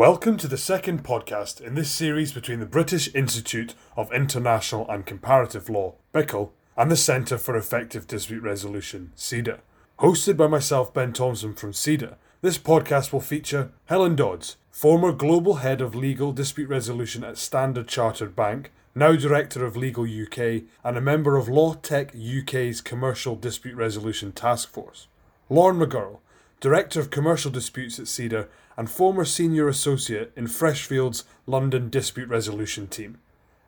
Welcome to the second podcast in this series between the British Institute of International and Comparative Law, BIICL, and the Centre for Effective Dispute Resolution, CEDR. Hosted by myself, Ben Thomson from CEDR, this podcast will feature Helen Dodds, former Global Head of Legal Dispute Resolution at Standard Chartered Bank, now Director of Legal UK, and a member of LawTech UK's Commercial Dispute Resolution Task Force. Lauren McGuirl, Director of Commercial Disputes at CEDR and former Senior Associate in Freshfields' London Dispute Resolution Team.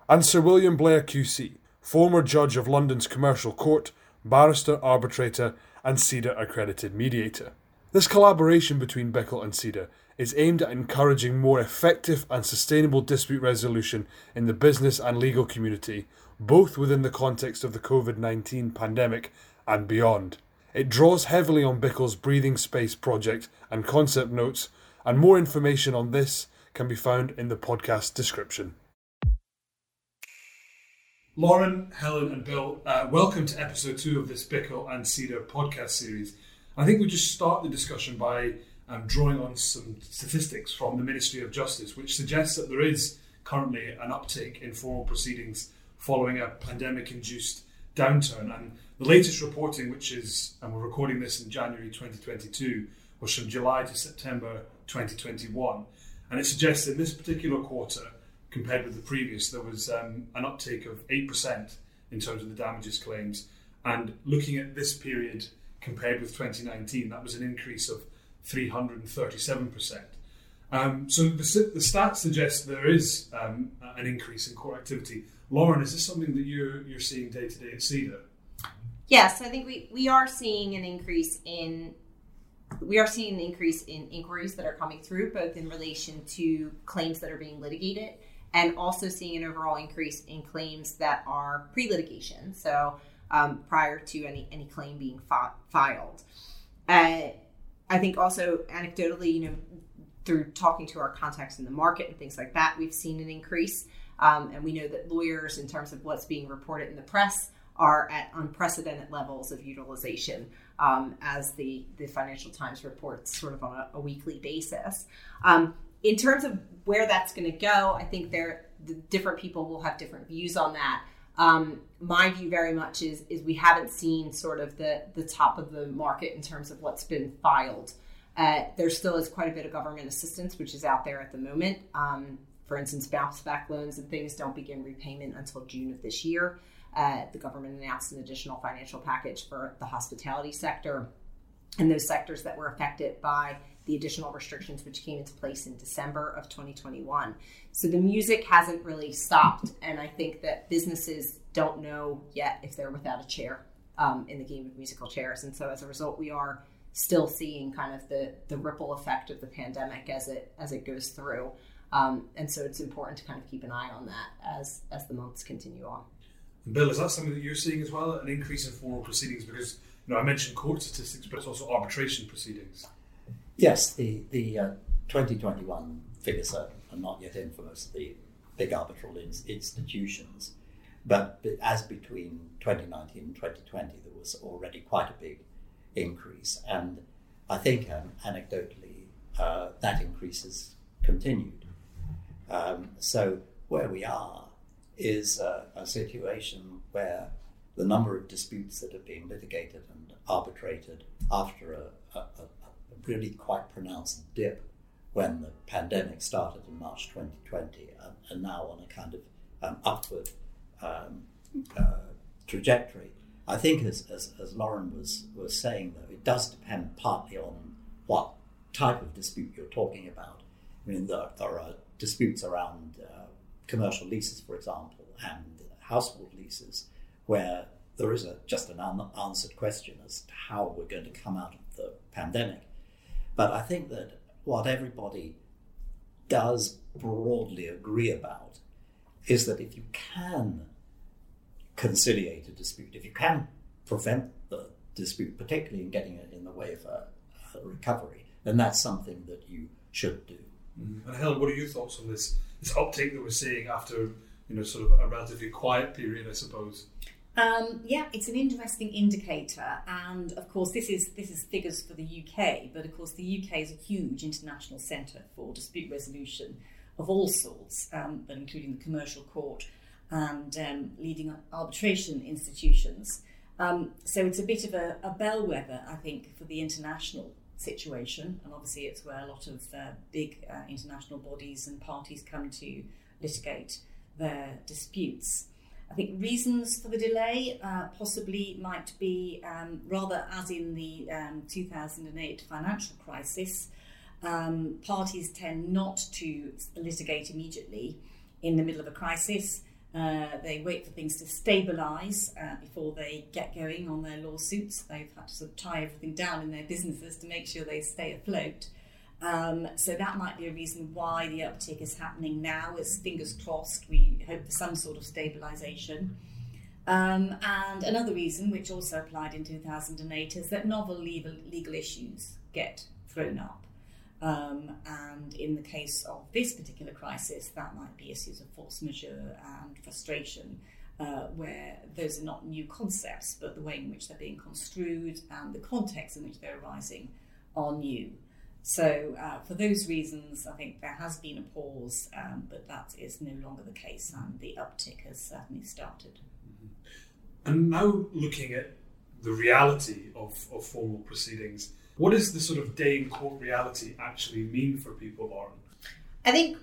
And Sir William Blair QC, former Judge of London's Commercial Court, barrister, arbitrator, and CEDR accredited mediator. This collaboration between BIICL and CEDR is aimed at encouraging more effective and sustainable dispute resolution in the business and legal community, both within the context of the COVID 19 pandemic and beyond. It draws heavily on BIICL's Breathing Space project and concept notes, and more information on this can be found in the podcast description. Lauren, Helen, and Bill, uh, welcome to episode two of this BIICL and CEDR podcast series. I think we just start the discussion by um, drawing on some statistics from the Ministry of Justice, which suggests that there is currently an uptake in formal proceedings following a pandemic induced downturn. And the latest reporting, which is, and we're recording this in January 2022, was from July to September 2021. And it suggests in this particular quarter, compared with the previous, there was um, an uptake of 8% in terms of the damages claims. And looking at this period compared with 2019, that was an increase of 337%. Um, so the, the stats suggest there is um, an increase in court activity. Lauren, is this something that you're, you're seeing day to day at CEDR? Yes, I think we, we are seeing an increase in we are seeing an increase in inquiries that are coming through, both in relation to claims that are being litigated and also seeing an overall increase in claims that are pre-litigation, so um, prior to any any claim being fi- filed. Uh, I think also anecdotally, you know, through talking to our contacts in the market and things like that, we've seen an increase, um, and we know that lawyers, in terms of what's being reported in the press, are at unprecedented levels of utilization um, as the, the Financial Times reports sort of on a, a weekly basis. Um, in terms of where that's going to go, I think there the different people will have different views on that. Um, my view very much is is we haven't seen sort of the the top of the market in terms of what's been filed. Uh, there still is quite a bit of government assistance which is out there at the moment. Um, for instance, bounce back loans and things don't begin repayment until June of this year. Uh, the government announced an additional financial package for the hospitality sector and those sectors that were affected by the additional restrictions which came into place in December of 2021. So the music hasn't really stopped, and I think that businesses don't know yet if they're without a chair um, in the game of musical chairs, and so as a result, we are still seeing kind of the the ripple effect of the pandemic as it as it goes through. Um, and so it's important to kind of keep an eye on that as as the months continue on. Bill, is that something that you're seeing as well? An increase in formal proceedings because you know I mentioned court statistics, but it's also arbitration proceedings. Yes, the the uh, 2021 figures are, are, not yet infamous. The big arbitral institutions, but as between 2019 and 2020, there was already quite a big increase, and I think um, anecdotally uh, that increase has continued. Um, so where we are is a, a situation where the number of disputes that have been litigated and arbitrated after a, a, a, really quite pronounced dip when the pandemic started in March 2020 and, and now on a kind of um, upward um, uh, trajectory. I think, as, as, as, Lauren was, was saying, though, it does depend partly on what type of dispute you're talking about. I mean, there, there are disputes around uh, commercial leases, for example, and household leases, where there is a, just an unanswered question as to how we're going to come out of the pandemic. But I think that what everybody does broadly agree about is that if you can conciliate a dispute, if you can prevent the dispute, particularly in getting it in the way of a, a recovery, then that's something that you should do. Mm-hmm. And Helen, what are your thoughts on this this uptake that we're seeing after you know sort of a relatively quiet period, I suppose? Um, yeah, it's an interesting indicator, and of course, this is this is figures for the UK. But of course, the UK is a huge international centre for dispute resolution of all sorts, um, but including the commercial court and um, leading arbitration institutions. Um, so it's a bit of a, a, bellwether, I think, for the international situation, and obviously it's where a lot of uh, big uh, international bodies and parties come to litigate their disputes. I think reasons for the delay uh, possibly might be um, rather as in the um, 2008 financial crisis. Um, parties tend not to litigate immediately in the middle of a crisis. Uh, they wait for things to stabilise uh, before they get going on their lawsuits. They've had to sort of tie everything down in their businesses to make sure they stay afloat. Um, so that might be a reason why the uptick is happening now. It's fingers crossed. We hope for some sort of stabilisation. Um, and another reason, which also applied in 2008, is that novel legal, legal issues get thrown up. Um, and in the case of this particular crisis, that might be issues of force majeure and frustration, uh, where those are not new concepts, but the way in which they're being construed and the context in which they're arising are new. So, uh, for those reasons, I think there has been a pause, um, but that is no longer the case, and the uptick has certainly started. Mm-hmm. And now, looking at the reality of, of formal proceedings, what does the sort of day in court reality actually mean for people, Lauren? I think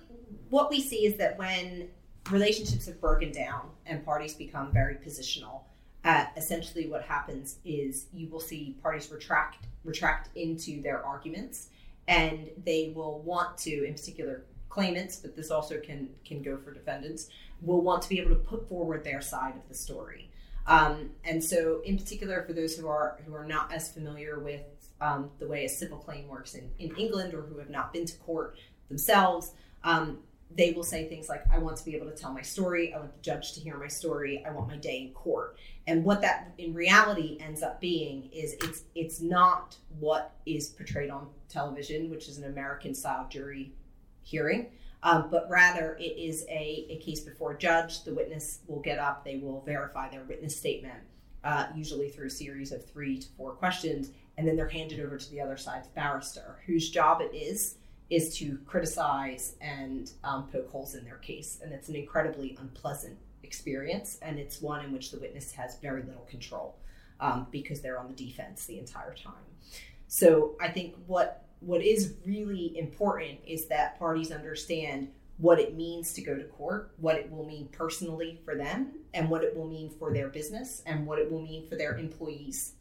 what we see is that when relationships have broken down and parties become very positional, uh, essentially what happens is you will see parties retract retract into their arguments and they will want to, in particular claimants, but this also can can go for defendants, will want to be able to put forward their side of the story. Um, and so, in particular, for those who are who are not as familiar with um, the way a civil claim works in, in England or who have not been to court themselves, um, they will say things like, I want to be able to tell my story. I want the judge to hear my story. I want my day in court. And what that in reality ends up being is it's it's not what is portrayed on television, which is an American style jury hearing, um, but rather it is a, a case before a judge. The witness will get up, they will verify their witness statement, uh, usually through a series of three to four questions, and then they're handed over to the other side's barrister, whose job it is is to criticize and um, poke holes in their case. And it's an incredibly unpleasant experience, and it's one in which the witness has very little control um, because they're on the defense the entire time. So I think what what is really important is that parties understand what it means to go to court, what it will mean personally for them, and what it will mean for their business, and what it will mean for their employees.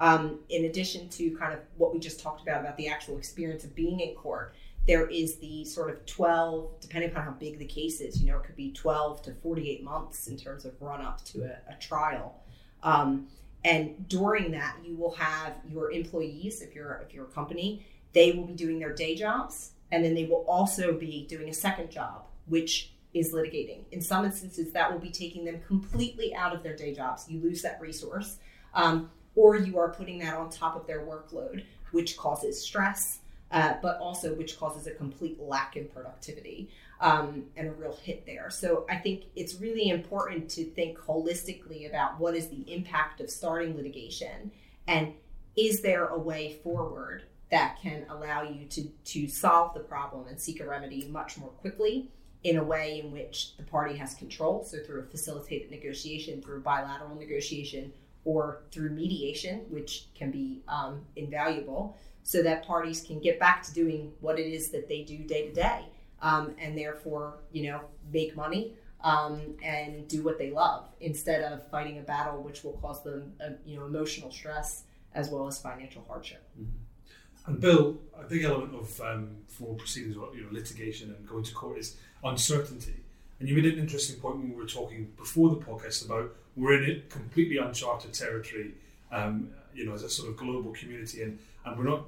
Um, in addition to kind of what we just talked about about the actual experience of being in court, there is the sort of 12, depending upon how big the case is, you know, it could be 12 to 48 months in terms of run up to a, a trial. Um, and during that, you will have your employees, if you're if you're a company, they will be doing their day jobs, and then they will also be doing a second job, which is litigating. In some instances, that will be taking them completely out of their day jobs. You lose that resource, um, or you are putting that on top of their workload, which causes stress uh, but also which causes a complete lack in productivity um, and a real hit there. So I think it's really important to think holistically about what is the impact of starting litigation and is there a way forward that can allow you to, to solve the problem and seek a remedy much more quickly in a way in which the party has control. So through a facilitated negotiation, through bilateral negotiation, or through mediation, which can be um, invaluable so that parties can get back to doing what it is that they do day to day um, and therefore you know make money um, and do what they love instead of fighting a battle which will cause them uh, you know emotional stress as well as financial hardship mm-hmm. and bill a big element of um, formal proceedings you know litigation and going to court is uncertainty and you made an interesting point when we were talking before the podcast about we're in a completely uncharted territory um, you know as a sort of global community and and we're not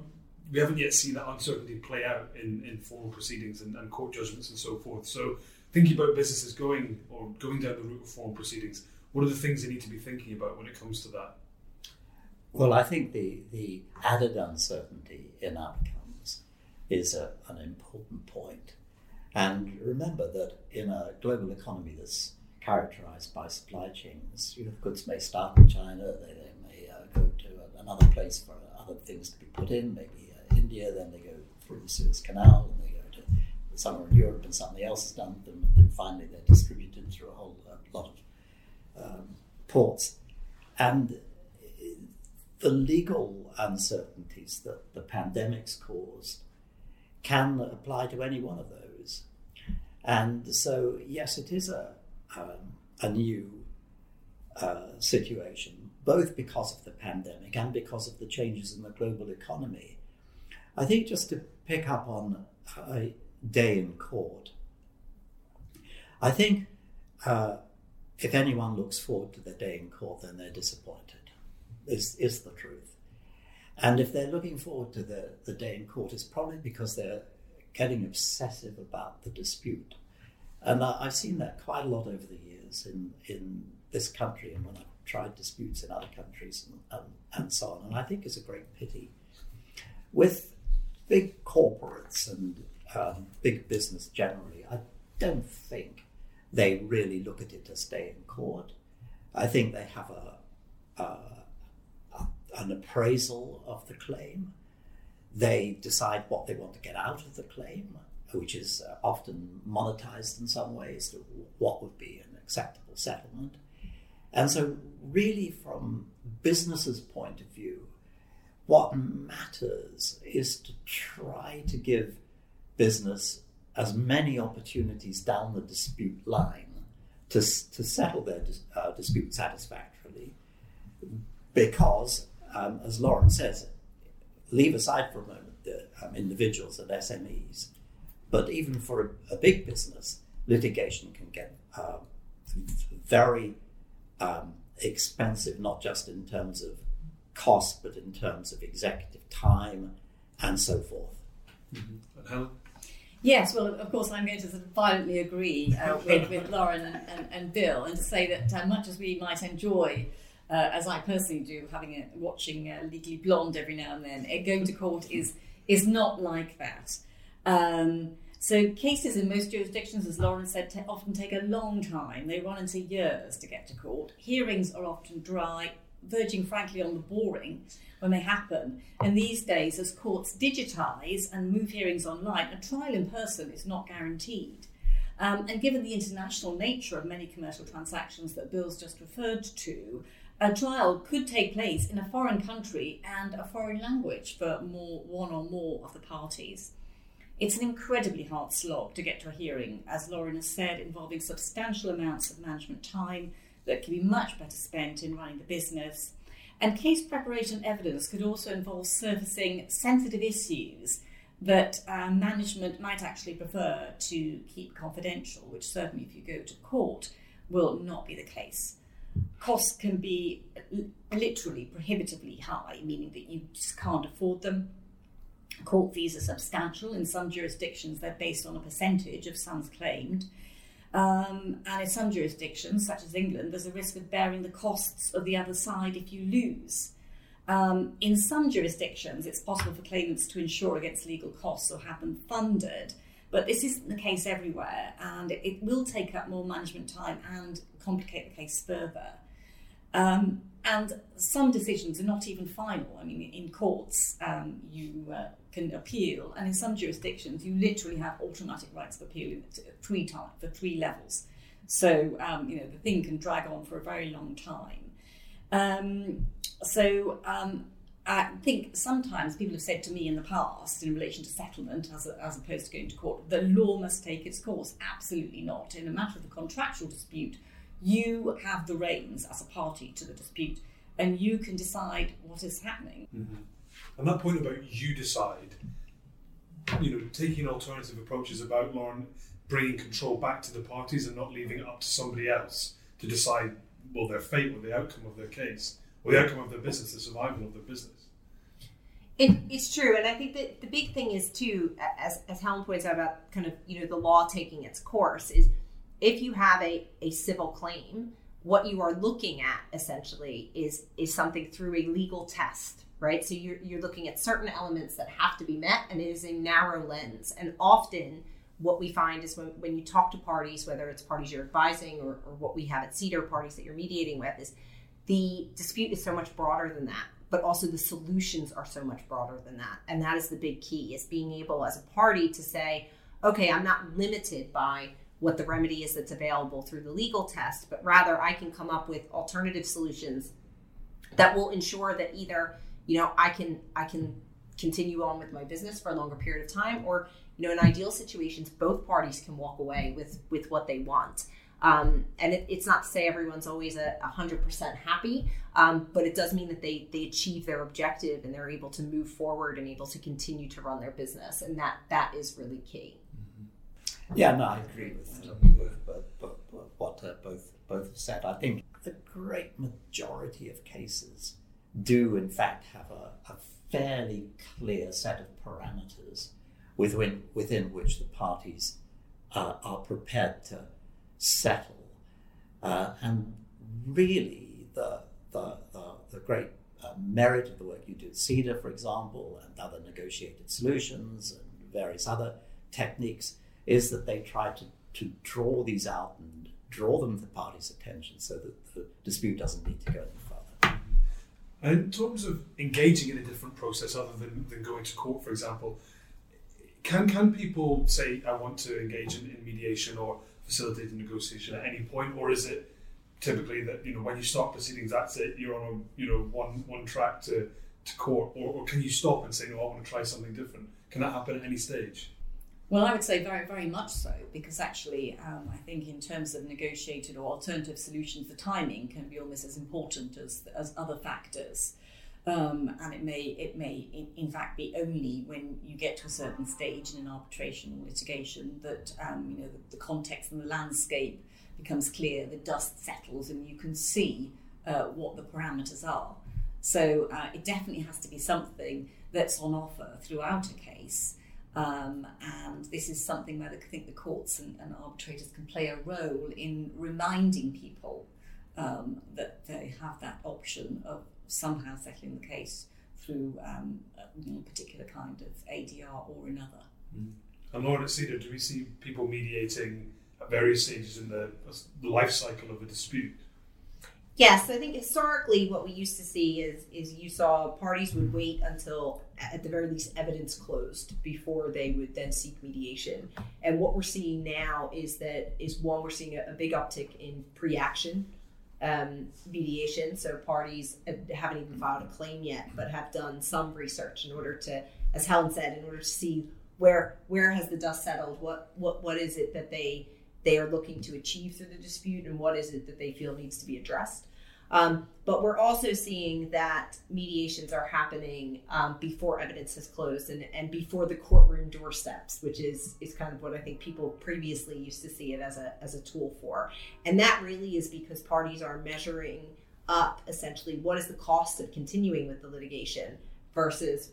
we haven't yet seen that uncertainty play out in, in formal proceedings and, and court judgments and so forth. So, thinking about businesses going or going down the route of formal proceedings, what are the things they need to be thinking about when it comes to that? Well, I think the, the added uncertainty in outcomes is a, an important. And remember that in a global economy that's characterized by supply chains. You know, goods may start in China, they, they may uh, go to another place for other things to be put in, maybe uh, India, then they go through the Suez Canal, and they go to somewhere in Europe, and something else is done with them, and then finally they're distributed through a whole uh, lot of um, ports. And the legal uncertainties that the pandemic's caused can apply to any one of those. And so, yes, it is a, um, a new uh, situation, both because of the pandemic and because of the changes in the global economy. I think just to pick up on a day in court, I think uh, if anyone looks forward to the day in court, then they're disappointed, is, is the truth. And if they're looking forward to the, the day in court, it's probably because they're getting obsessive about the dispute. And I, have seen that quite a lot over the years in, in this country and when I've tried disputes in other countries and, and, and so on. And I think it's a great pity. With big corporates and um, big business generally, I don't think they really look at it as day in court. I think they have a, a, an appraisal of the claim. They decide what they want to get out of the claim, which is uh, often monetized in some ways, what would be an acceptable settlement. And so, really, from business's point of view, what matters is to try to give business as many opportunities down the dispute line to, to settle their uh, dispute satisfactorily because, um, as Lauren says, leave aside for a moment the um, individuals and SMEs, but even for a, a big business, litigation can get uh, very um, expensive, not just in terms of cost, but in terms of executive time and so forth. Mm-hmm. And Helen? Yes, well, of course, I'm going to sort of violently agree uh, with, with Lauren and, and, and, Bill, and to say that uh, much as we might enjoy, uh, as I personally do, having a, watching uh, Legally Blonde every now and then, going to court is is not like that. Um, so cases in most jurisdictions, as Lauren said, t- often take a long time. They run into years to get to court. Hearings are often dry, verging frankly on the boring when they happen. And these days, as courts digitise and move hearings online, a trial in person is not guaranteed. Um, and given the international nature of many commercial transactions that Bill's just referred to, a trial could take place in a foreign country and a foreign language for more, one or more of the parties. It's an incredibly hard slog to get to a hearing, as Lauren has said, involving substantial amounts of management time that can be much better spent in running the business and case preparation evidence could also involve surfacing sensitive issues that uh, management might actually prefer to keep confidential, which certainly, if you go to court, will not be the case. Costs can be literally prohibitively high, meaning that you just can't afford them. Court fees are substantial. In some jurisdictions, they're based on a percentage of sums claimed. Um, and in some jurisdictions, such as England, there's a risk of bearing the costs of the other side if you lose. Um, in some jurisdictions, it's possible for claimants to insure against legal costs or have them funded, but this isn't the case everywhere, and it, will take up more management time and complicate the case further. Um, and some decisions are not even final. I mean, in courts, um, you uh, can appeal, and in some jurisdictions, you literally have automatic rights of appeal three times for three levels. So um, you know the thing can drag on for a very long time. Um, so um, I think sometimes people have said to me in the past, in relation to settlement as, a, as opposed to going to court, the law must take its course. Absolutely not. In a matter of a contractual dispute, you have the reins as a party to the dispute, and you can decide what is happening. Mm-hmm. And that point about you decide, you know, taking alternative approaches about Lauren bringing control back to the parties and not leaving it up to somebody else to decide, well, their fate or the outcome of their case or the outcome of their business, the survival of their business. It, it's true, and I think that the big thing is too, as as Helen points out about kind of you know the law taking its course, is if you have a, a civil claim, what you are looking at essentially is is something through a legal test right? So you're, you're looking at certain elements that have to be met, and it is a narrow lens. And often, what we find is when, when you talk to parties, whether it's parties you're advising or, or what we have at CEDR parties that you're mediating with, is the dispute is so much broader than that but also the solutions are so much broader than that. And that is the big key is being able as a party to say okay i'm not limited by what the remedy is that's available through the legal test but rather i can come up with alternative solutions that will ensure that either you know i can i can continue on with my business for a longer period of time or you know in ideal situations both parties can walk away with with what they want um, and it, it's not to say everyone's always a hundred percent happy, um, but it does mean that they they achieve their objective and they're able to move forward and able to continue to run their business, and that that is really key. Mm-hmm. Yeah, no, I agree with both, both, both, what uh, both both have said. I think the great majority of cases do, in fact, have a, a fairly clear set of parameters within within which the parties uh, are prepared to settle. Uh, and really, the, the, the, the great uh, merit of the work you do at CEDR, for example, and other negotiated solutions and various other techniques, is that they try to, to draw these out and draw them to the parties' attention so that the dispute doesn't need to go any further. And in terms of engaging in a different process other than, than going to court, for example, can can people say, I want to engage in, in mediation or facilitate a negotiation at any point, or is it typically that you know when you start proceedings, that's it, you're on a you know one one track to to court, or, or can you stop and say, no, I want to try something different? Can that happen at any stage? Well, I would say very, very much so, because actually, um, I think in terms of negotiated or alternative solutions, the timing can be almost as important as, as other factors. Um, and it may, it may in, in, fact, be only when you get to a certain stage in an arbitration or litigation that um, you know the, the, context and the landscape becomes clear, the dust settles, and you can see uh, what the parameters are. So uh, it definitely has to be something that's on offer throughout a case. Um, and this is something where I think the courts and, and arbitrators can play a role in reminding people um, that they have that option of somehow settling the case through um, a particular kind of ADR or another. Mm. And Lauren at CEDR, do we see people mediating at various stages in the, the life cycle of a dispute? Yes, I think historically what we used to see is is you saw parties would wait until at the very least evidence closed before they would then seek mediation. And what we're seeing now is that is one we're seeing a, a big uptick in pre-action um, mediation. So parties haven't even filed a claim yet, but have done some research in order to, as Helen said, in order to see where where has the dust settled. What what what is it that they they are looking to achieve through the dispute, and what is it that they feel needs to be addressed. Um, but we're also seeing that mediations are happening um, before evidence has closed and, and before the courtroom doorsteps, which is is kind of what I think people previously used to see it as a as a tool for. And that really is because parties are measuring up essentially what is the cost of continuing with the litigation versus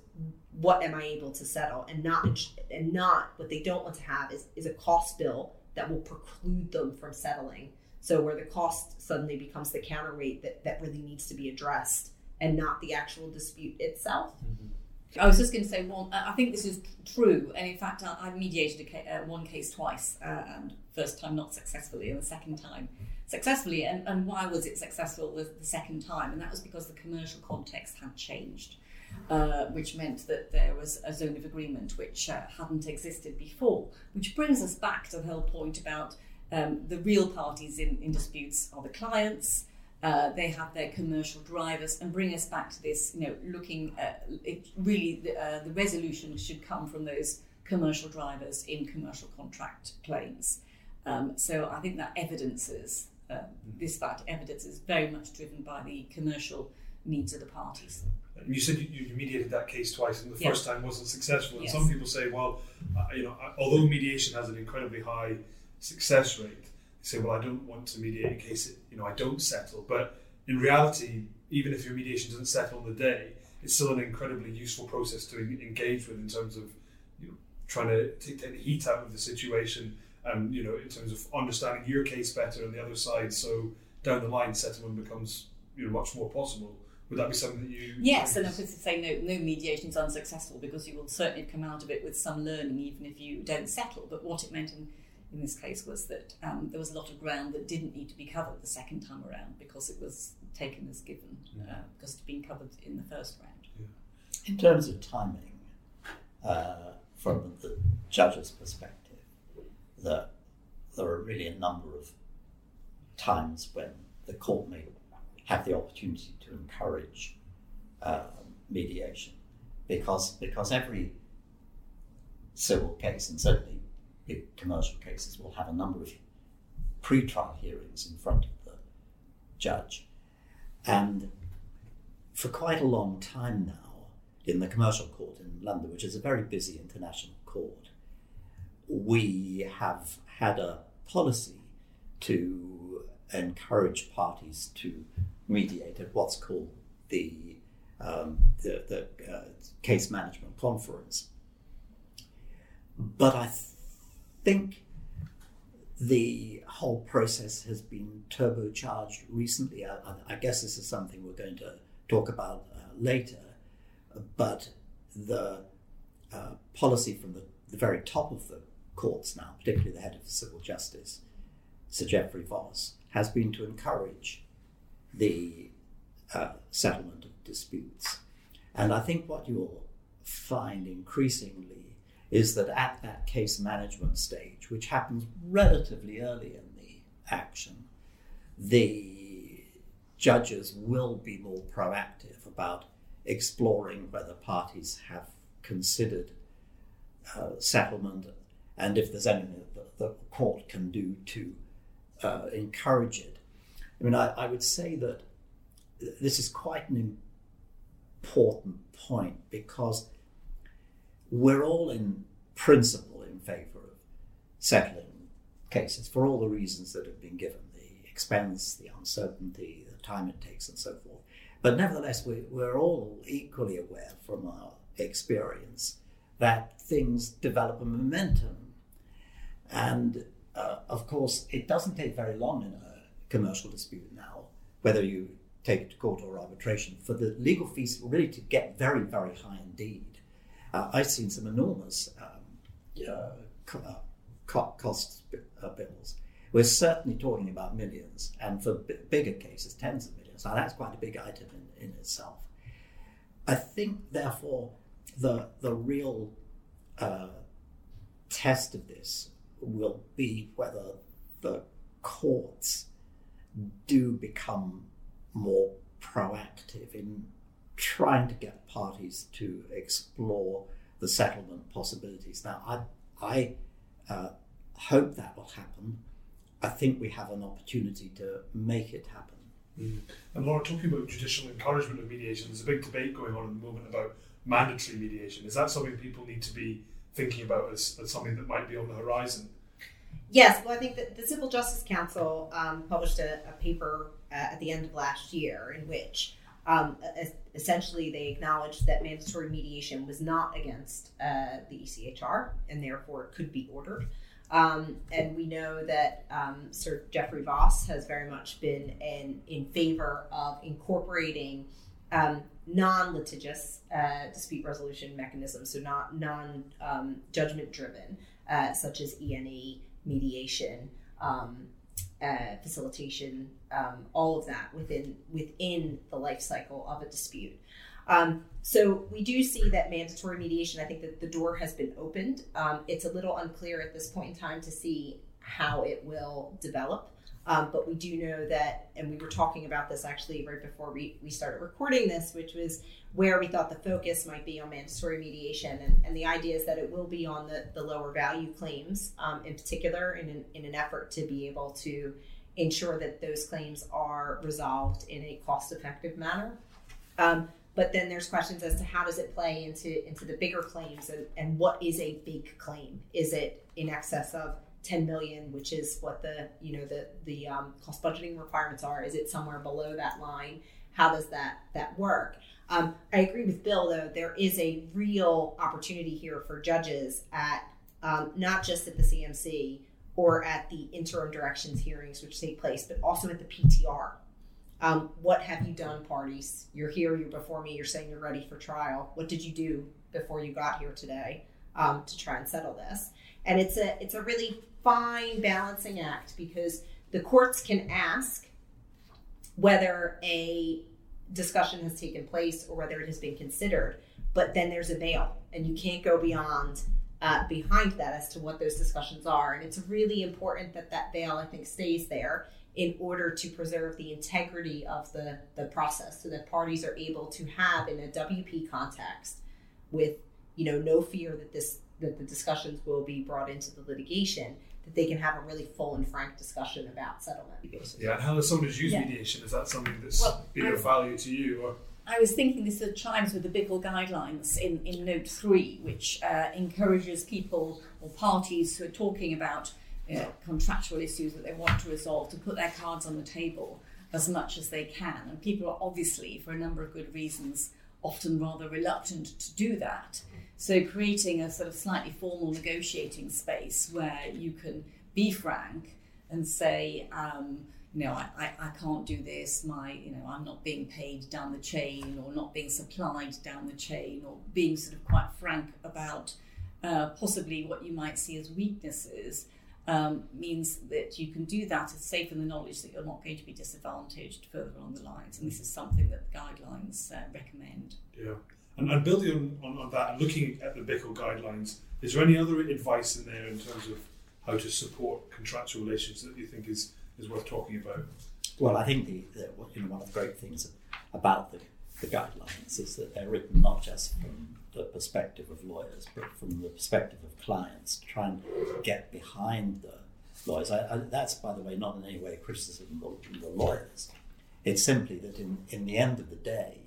what am I able to settle and not and not what they don't want to have is, is a cost bill that will preclude them from settling so where the cost suddenly becomes the counterweight that, that really needs to be addressed and not the actual dispute itself. Mm-hmm. I was just going to say one. I think this is true, and in fact, I, I mediated a, uh, one case twice, uh, and first time not successfully, and the second time successfully. And, and why was it successful the, the second time? And that was because the commercial context had changed, uh, which meant that there was a zone of agreement which uh, hadn't existed before. Which brings us back to the whole point about um, the real parties in, in disputes are the clients. Uh, they have their commercial drivers, and bring us back to this. You know, looking at it, really, the, uh, the resolution should come from those commercial drivers in commercial contract claims. Um, so I think that evidences uh, this fact. Evidence is very much driven by the commercial needs of the parties. You said you, you mediated that case twice, and the first time wasn't successful. And yes. some people say, well, uh, you know, although mediation has an incredibly high success rate. They say, well, I don't want to mediate in case it, you know I don't settle. But in reality, even if your mediation doesn't settle on the day, it's still an incredibly useful process to engage with in terms of you know, trying to take, take the heat out of the situation and you know in terms of understanding your case better and the other side. So down the line, settlement becomes you know much more possible. Would that be something that you? Yes, and I'm going to say no, no mediation is unsuccessful because you will certainly come out of it with some learning, even if you don't settle. But what it meant in, in this case was that um, there was a lot of ground that didn't need to be covered the second time around because it was taken as given, uh, because it had been covered in the first round. In terms of timing, uh, from the judge's perspective, that there are really a number of times when the court may have the opportunity to encourage uh, mediation, because because every civil case and certainly big commercial cases will have a number of pre-trial hearings in front of the judge, and for quite a long time now in the commercial court in London, which is a very busy international court, we have had a policy to encourage parties to mediate at what's called the um, the, the uh, case management conference. But I think the whole process has been turbocharged recently. I, I, guess this is something we're going to talk about uh, later but the uh, policy from the, the, very top of the courts now, particularly the head of civil justice, Sir Geoffrey Vos, has been to encourage the uh, settlement of disputes. And I think what you'll find increasingly is that at that case management stage, which happens relatively early in the action, the judges will be more proactive about exploring whether parties have considered uh, settlement and if there's anything that the court can do to uh, encourage it. I mean, I, I, would say that this is quite an important point because we're all in principle in favour of settling cases for all the reasons that have been given the expense, the uncertainty, the time it takes, and so forth. But nevertheless, we, we're all equally aware from our experience that things develop a momentum. And uh, of course, it doesn't take very long in a commercial dispute now, whether you take it to court or arbitration, for the legal fees really to get very, very high indeed. Uh, I've seen some enormous um, uh, cost uh, bills. We're certainly talking about millions, and for b- bigger cases, tens of millions. So that's quite a big item in, in itself. I think, therefore, the, the real uh, test of this will be whether the courts do become more proactive in trying to get parties to explore the settlement possibilities. Now, I, I uh, hope that will happen. I think we have an opportunity to make it happen. Mm. And Laura, talking about judicial encouragement of mediation, there's a big debate going on at the moment about mandatory mediation. Is that something people need to be thinking about as, as something that might be on the horizon? Yes, well, I think that the Civil Justice Council um, published a, a paper uh, at the end of last year in which um, essentially they acknowledged that mandatory mediation was not against uh, the ECHR and therefore could be ordered. Um, and we know that um, Sir Geoffrey Vos has very much been in, in favor of incorporating um, non-litigious uh, dispute resolution mechanisms, so not non-judgment um, driven, uh, such as ENE, mediation, um, uh, facilitation, um, all of that within within the life cycle of a dispute. Um, so we do see that mandatory mediation. I think that the door has been opened. Um, it's a little unclear at this point in time to see how it will develop. Um, but we do know that, and we were talking about this actually right before we, we started recording this, which was where we thought the focus might be on mandatory mediation. And, and the idea is that it will be on the, the lower value claims um, in particular, in an, in an effort to be able to ensure that those claims are resolved in a cost effective manner. Um, but then there's questions as to how does it play into into the bigger claims and, and what is a big claim? Is it in excess of 10 million, which is what the you know the the um, cost budgeting requirements are? Is it somewhere below that line? How does that that work? Um, I agree with Bill though. There is a real opportunity here for judges at um, not just at the CMC or at the interim directions hearings, which take place, but also at the PTR Um, what have you done, parties? You're here, you're before me, you're saying you're ready for trial. What did you do before you got here today um, to try and settle this? And it's a it's a really fine balancing act because the courts can ask whether a discussion has taken place or whether it has been considered, but then there's a veil, and you can't go beyond uh, behind that as to what those discussions are. And it's really important that that veil, I think, stays there in order to preserve the integrity of the, the process so that parties are able to have in a WP context with you know no fear that this that the discussions will be brought into the litigation that they can have a really full and frank discussion about settlement Yeah, and how does somebody's use Yeah. mediation? Is that something that's Well, been of value to you? Or I was thinking this sort of chimes with the Bickel guidelines in, in note three, which uh, encourages people or parties who are talking about uh, contractual issues that they want to resolve to put their cards on the table as much as they can. And people are obviously, for a number of good reasons, often rather reluctant to do that. So creating a sort of slightly formal negotiating space where you can be frank and say, um, you know, I, I, I can't do this, my, you know, I'm not being paid down the chain or not being supplied down the chain or being sort of quite frank about uh, possibly what you might see as weaknesses um, means that you can do that as safe in the knowledge that you're not going to be disadvantaged further along the lines. And this is something that the guidelines uh, recommend. yeah, and, and building on, on, on that and looking at the Bickel guidelines, is there any other advice in there in terms of how to support contractual relations that you think is, is worth talking about? Well, I think the, the you know, one of the great things about the, the guidelines is that they're written not just from the perspective of lawyers, but from the perspective of clients, to try and get behind the lawyers. I, I, that's, by the way, not in any way a criticism of the, lawyers. It's simply that in, in the end of the day,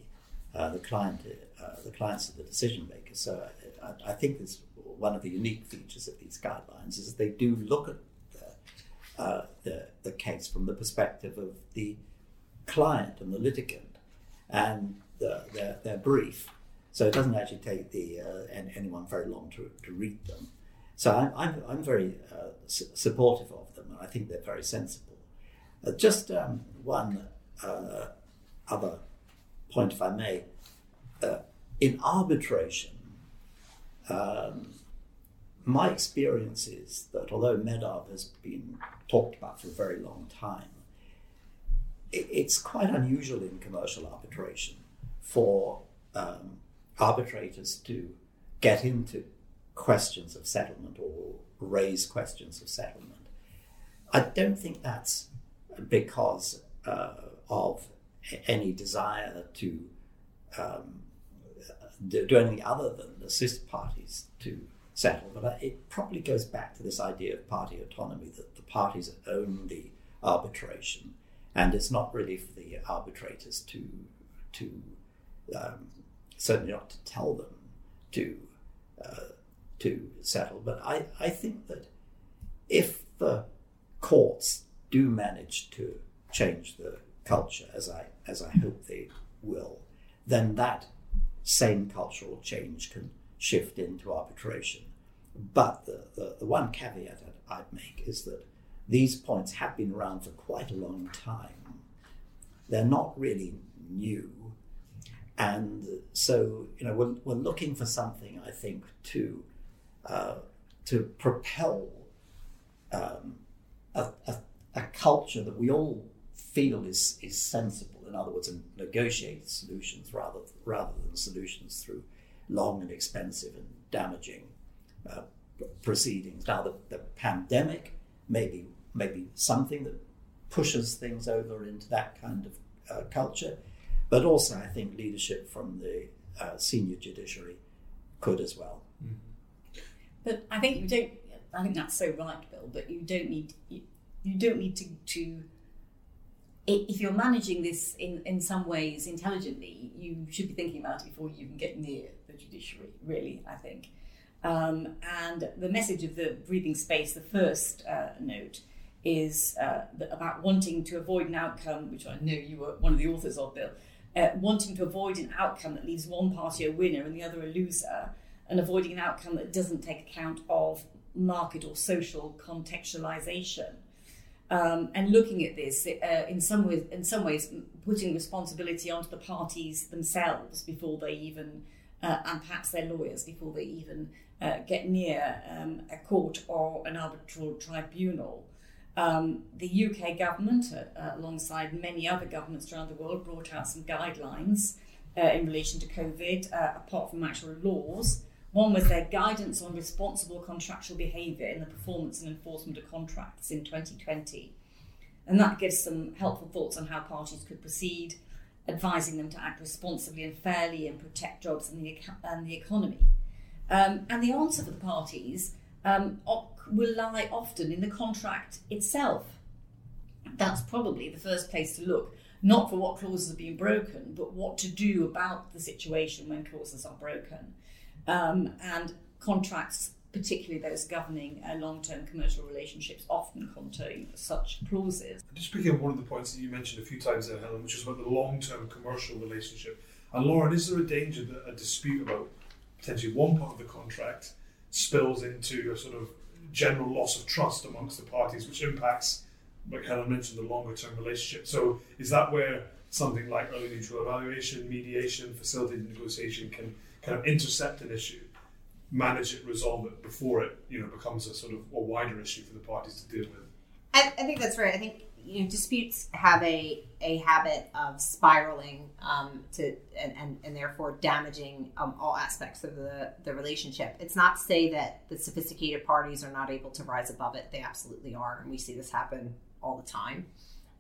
uh, the client, uh, the clients are the decision makers. So I, I think it's one of the unique features of these guidelines is that they do look at the, uh, the, the case from the perspective of the client and the litigant and the, their, their brief. So it doesn't actually take the, uh, anyone very long to, to read them. So I'm, I'm, I'm very uh, su- supportive of them, and I think they're very sensible. Uh, just um, one uh, other point, if I may. Uh, in arbitration, um, my experience is that although MEDARB has been talked about for a very long time, it, it's quite unusual in commercial arbitration for um, arbitrators to get into questions of settlement or raise questions of settlement. I don't think that's because uh, of any desire to um, do, do anything other than assist parties to settle, but it probably goes back to this idea of party autonomy that the parties own the arbitration, and it's not really for the arbitrators to to um, certainly not to tell them to uh, to settle. But I, I think that if the courts do manage to change the culture, as I as I hope they will, then that same cultural change can shift into arbitration. But the, the, the one caveat I'd make is that these points have been around for quite a long time. They're not really new. And so, you know, we're, we're looking for something, I think, to, uh, to propel um, a, a, a culture that we all feel is, is sensible. In other words, and negotiate solutions rather, rather than solutions through long and expensive and damaging uh, proceedings. Now, the, the pandemic may be, something that pushes things over into that kind of uh, culture, but also I think leadership from the uh, senior judiciary could as well. But I think you don't. I think that's so right, Bill. But you don't need you, you don't need to to. If you're managing this in, in some ways intelligently, you should be thinking about it before you even get near the judiciary. Really, I think. Um, and the message of the breathing space, the first uh, note, is uh, about wanting to avoid an outcome, which I know you were one of the authors of, Bill, uh, wanting to avoid an outcome that leaves one party a winner and the other a loser, and avoiding an outcome that doesn't take account of market or social contextualization. Um, and looking at this uh, in some ways, in some ways, putting responsibility onto the parties themselves before they even, uh, and perhaps their lawyers before they even uh, get near um, a court or an arbitral tribunal. Um, the UK government, uh, alongside many other governments around the world, brought out some guidelines uh, in relation to COVID, uh, apart from actual laws. One was their guidance on responsible contractual behaviour in the performance and enforcement of contracts in 2020. And that gives some helpful thoughts on how parties could proceed, advising them to act responsibly and fairly and protect jobs and the, and the economy. Um, and the answer for the parties um, will lie often in the contract itself. That's probably the first place to look, not for what clauses have been broken, but what to do about the situation when clauses are broken. Um, and contracts, particularly those governing uh, long term commercial relationships, often contain such clauses. Just picking up one of the points that you mentioned a few times there, Helen, which is about the long term commercial relationship. And Lauren, is there a danger that a dispute about potentially one part of the contract spills into a sort of general loss of trust amongst the parties, which impacts, like Helen mentioned, the longer term relationship? So, is that where something like early neutral evaluation, mediation, facilitated negotiation can kind of intercept an issue, manage it, resolve it before it you know becomes a sort of a wider issue for the parties to deal with. I, I think that's right. I think you know disputes have a a habit of spiraling um, to and, and, and therefore damaging um, all aspects of the the relationship. It's not to say that the sophisticated parties are not able to rise above it. They absolutely are, and we see this happen all the time.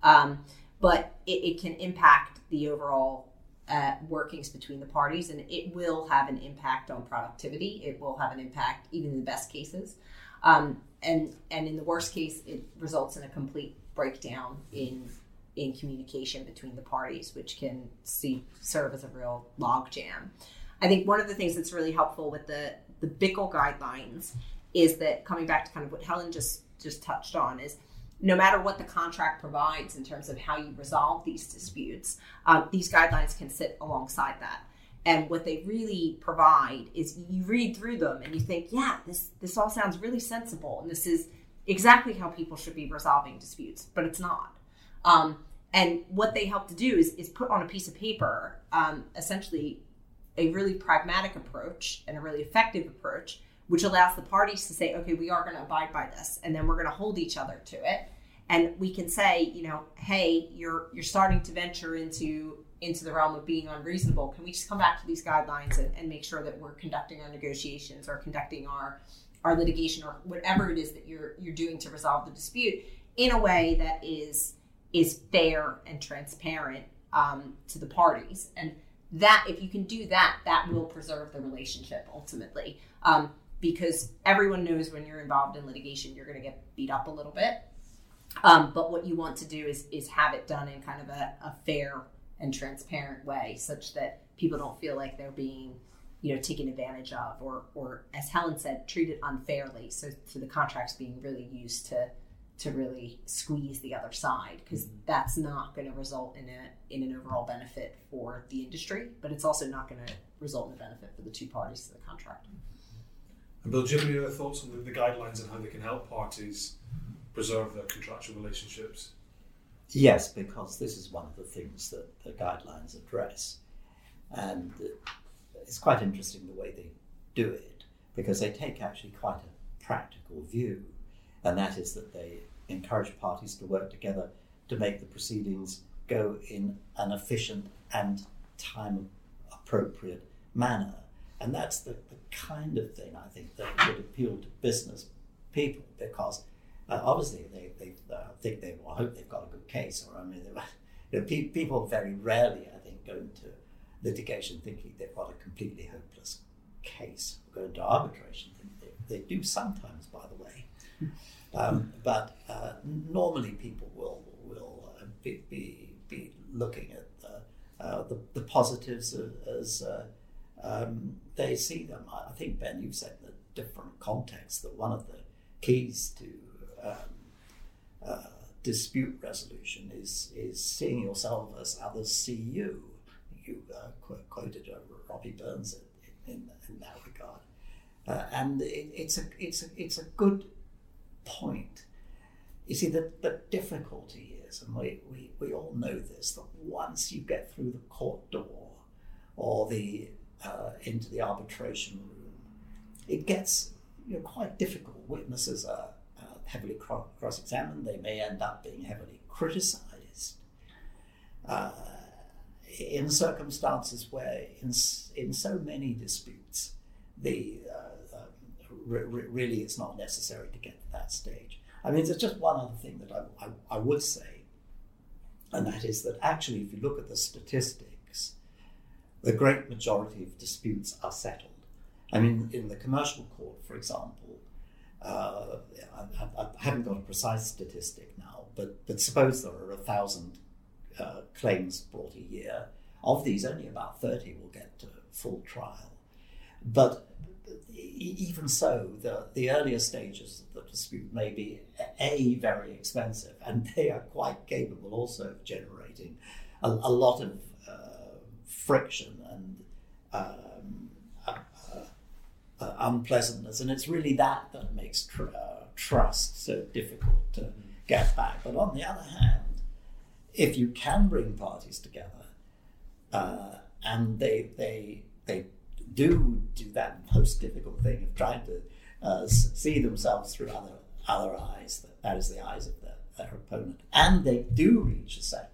Um, but it, it can impact the overall uh, workings between the parties, and it will have an impact on productivity. It will have an impact, even in the best cases, um, and and in the worst case, it results in a complete breakdown in in communication between the parties, which can see serve as a real logjam. I think one of the things that's really helpful with the the BIICL guidelines is that coming back to kind of what Helen just just touched on is no matter what the contract provides in terms of how you resolve these disputes, um, these guidelines can sit alongside that. And what they really provide is you read through them and you think, yeah, this this all sounds really sensible, and this is exactly how people should be resolving disputes, but it's not. Um, and what they help to do is, is put on a piece of paper um, essentially a really pragmatic approach and a really effective approach which allows the parties to say, okay, we are going to abide by this, and then we're going to hold each other to it. And we can say, you know, hey, you're you're starting to venture into into the realm of being unreasonable. Can we just come back to these guidelines and, and make sure that we're conducting our negotiations or conducting our our litigation or whatever it is that you're you're doing to resolve the dispute in a way that is is fair and transparent um, to the parties and that if you can do that that will preserve the relationship ultimately um, because everyone knows when you're involved in litigation, you're going to get beat up a little bit. Um, but what you want to do is is have it done in kind of a, a fair and transparent way, such that people don't feel like they're being, you know, taken advantage of, or or as Helen said, treated unfairly. So, so the contracts being really used to to really squeeze the other side because mm-hmm. that's not going to result in a in an overall benefit for the industry, but it's also not going to result in a benefit for the two parties to the contract. And Bill, do you have any other thoughts on the, the guidelines and how they can help parties preserve their contractual relationships? Yes, because this is one of the things that the guidelines address. And it's quite interesting the way they do it, because they take actually quite a practical view, and that is that they encourage parties to work together to make the proceedings go in an efficient and time appropriate manner. And that's the, the kind of thing I think that would appeal to business people because uh, obviously they, they uh, think they well, hope they've got a good case, or I mean, you know, pe- people very rarely, I think, go into litigation thinking they've got a completely hopeless case, go into arbitration they, they do sometimes, by the way. Um, but uh, normally people will will uh, be, be, be looking at the, uh, the, the positives as uh, um, they see them. I think, Ben, you've said in a different context that one of the keys to um, uh, dispute resolution is, is seeing yourself as others see you. You uh, quoted Robbie Burns in, in, in that regard. Uh, and it, it's, a, it's, a, it's a good point you see, the, the difficulty is, and we, we, we all know this, that once you get through the court door or the uh, into the arbitration room, it gets you know, quite difficult. Witnesses are uh, heavily cross examined, they may end up being heavily criticized. Uh, in circumstances where, in, in so many disputes, the uh, uh, re- really it's not necessary to get to that stage. I mean, there's just one other thing that I, I, I would say, and that is that actually, if you look at the statistics, the great majority of disputes are settled. I mean, in the commercial court, for example, uh, I, I, haven't got a precise statistic now, but, but suppose there are a thousand uh, claims brought a year. Of these, only about 30 will get to full trial. But even so, the, the earlier stages of the dispute may be a very expensive, and they are quite capable also of generating a, a lot of uh, friction and um, uh, uh, unpleasantness, and it's really that that makes tr- uh, trust so difficult to get back. But on the other hand, if you can bring parties together uh, and they they they do do that most difficult thing of trying to uh, see themselves through other other eyes. That, is the eyes of their, their opponent, and they do reach a settlement.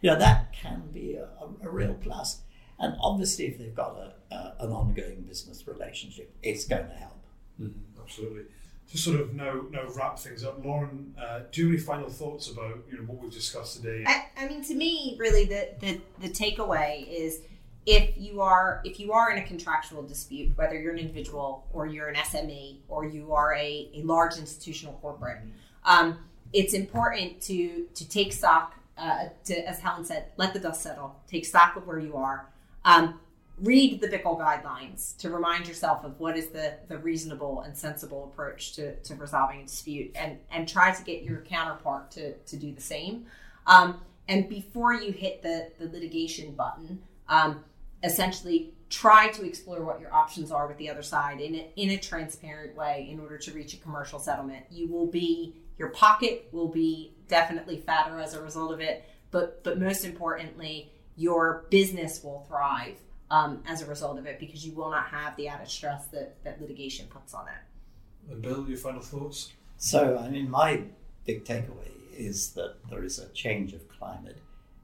You know that can be a, a, real plus. And obviously, if they've got a, a, an ongoing business relationship, it's going to help. Mm-hmm. Absolutely. To sort of now now wrap things up, Lauren, uh, do you have any final thoughts about you know what we've discussed today? I, I mean, to me, really, the, the the takeaway is if you are if you are in a contractual dispute, whether you're an individual or you're an SME or you are a, a large institutional corporate, um, it's important to to take stock. Uh, to, as Helen said, let the dust settle. Take stock of where you are. Um, read the BIICL guidelines to remind yourself of what is the, the reasonable and sensible approach to, to resolving a dispute and, and try to get your counterpart to, to do the same. Um, and before you hit the, the litigation button, um, essentially try to explore what your options are with the other side in a, in a transparent way in order to reach a commercial settlement. You will be your pocket will be definitely fatter as a result of it, but but most importantly, your business will thrive um, as a result of it because you will not have the added stress that, that litigation puts on it. And Bill, your final thoughts? So, I mean, my big takeaway is that there is a change of climate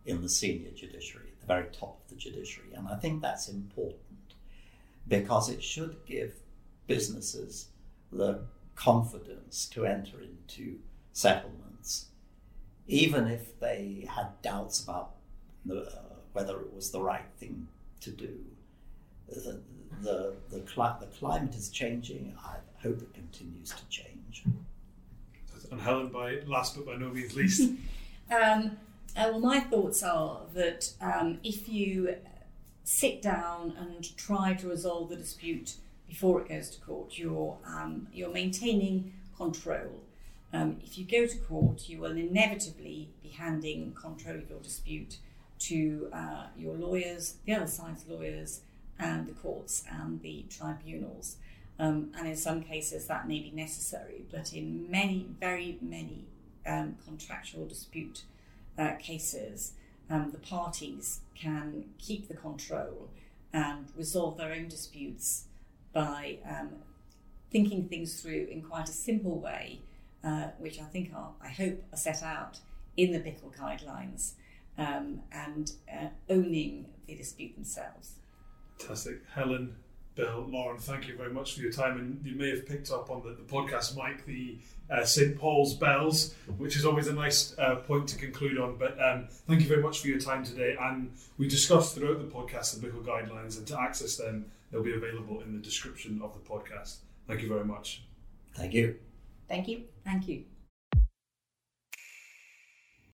in the senior judiciary at the very top of the judiciary. And I think that's important because it should give businesses the confidence to enter into settlements, even if they had doubts about the, uh, whether it was the right thing to do. The, the, the, cli- the climate is changing. I hope it continues to change. And Helen, by last but by no means least. um, uh, well, my thoughts are that um, if you sit down and try to resolve the dispute before it goes to court, you're um, you're maintaining control. Um, if you go to court, you will inevitably be handing control of your dispute to uh, your lawyers, the other side's lawyers, and the courts and the tribunals. Um, and in some cases, that may be necessary, but in many, very many um, contractual dispute uh, cases, um, the parties can keep the control and resolve their own disputes by um, thinking things through in quite a simple way, uh, which I think are, I hope, are set out in the BIICL guidelines um, and uh, owning the dispute themselves. Fantastic. Helen, Bill, Lauren, thank you very much for your time. And you may have picked up on the, the podcast mic the uh, St. Paul's bells, which is always a nice uh, point to conclude on. But um, thank you very much for your time today. And we discussed throughout the podcast the BIICL guidelines, and to access them, they'll be available in the description of the podcast. Thank you very much. Thank you. Thank you. Thank you.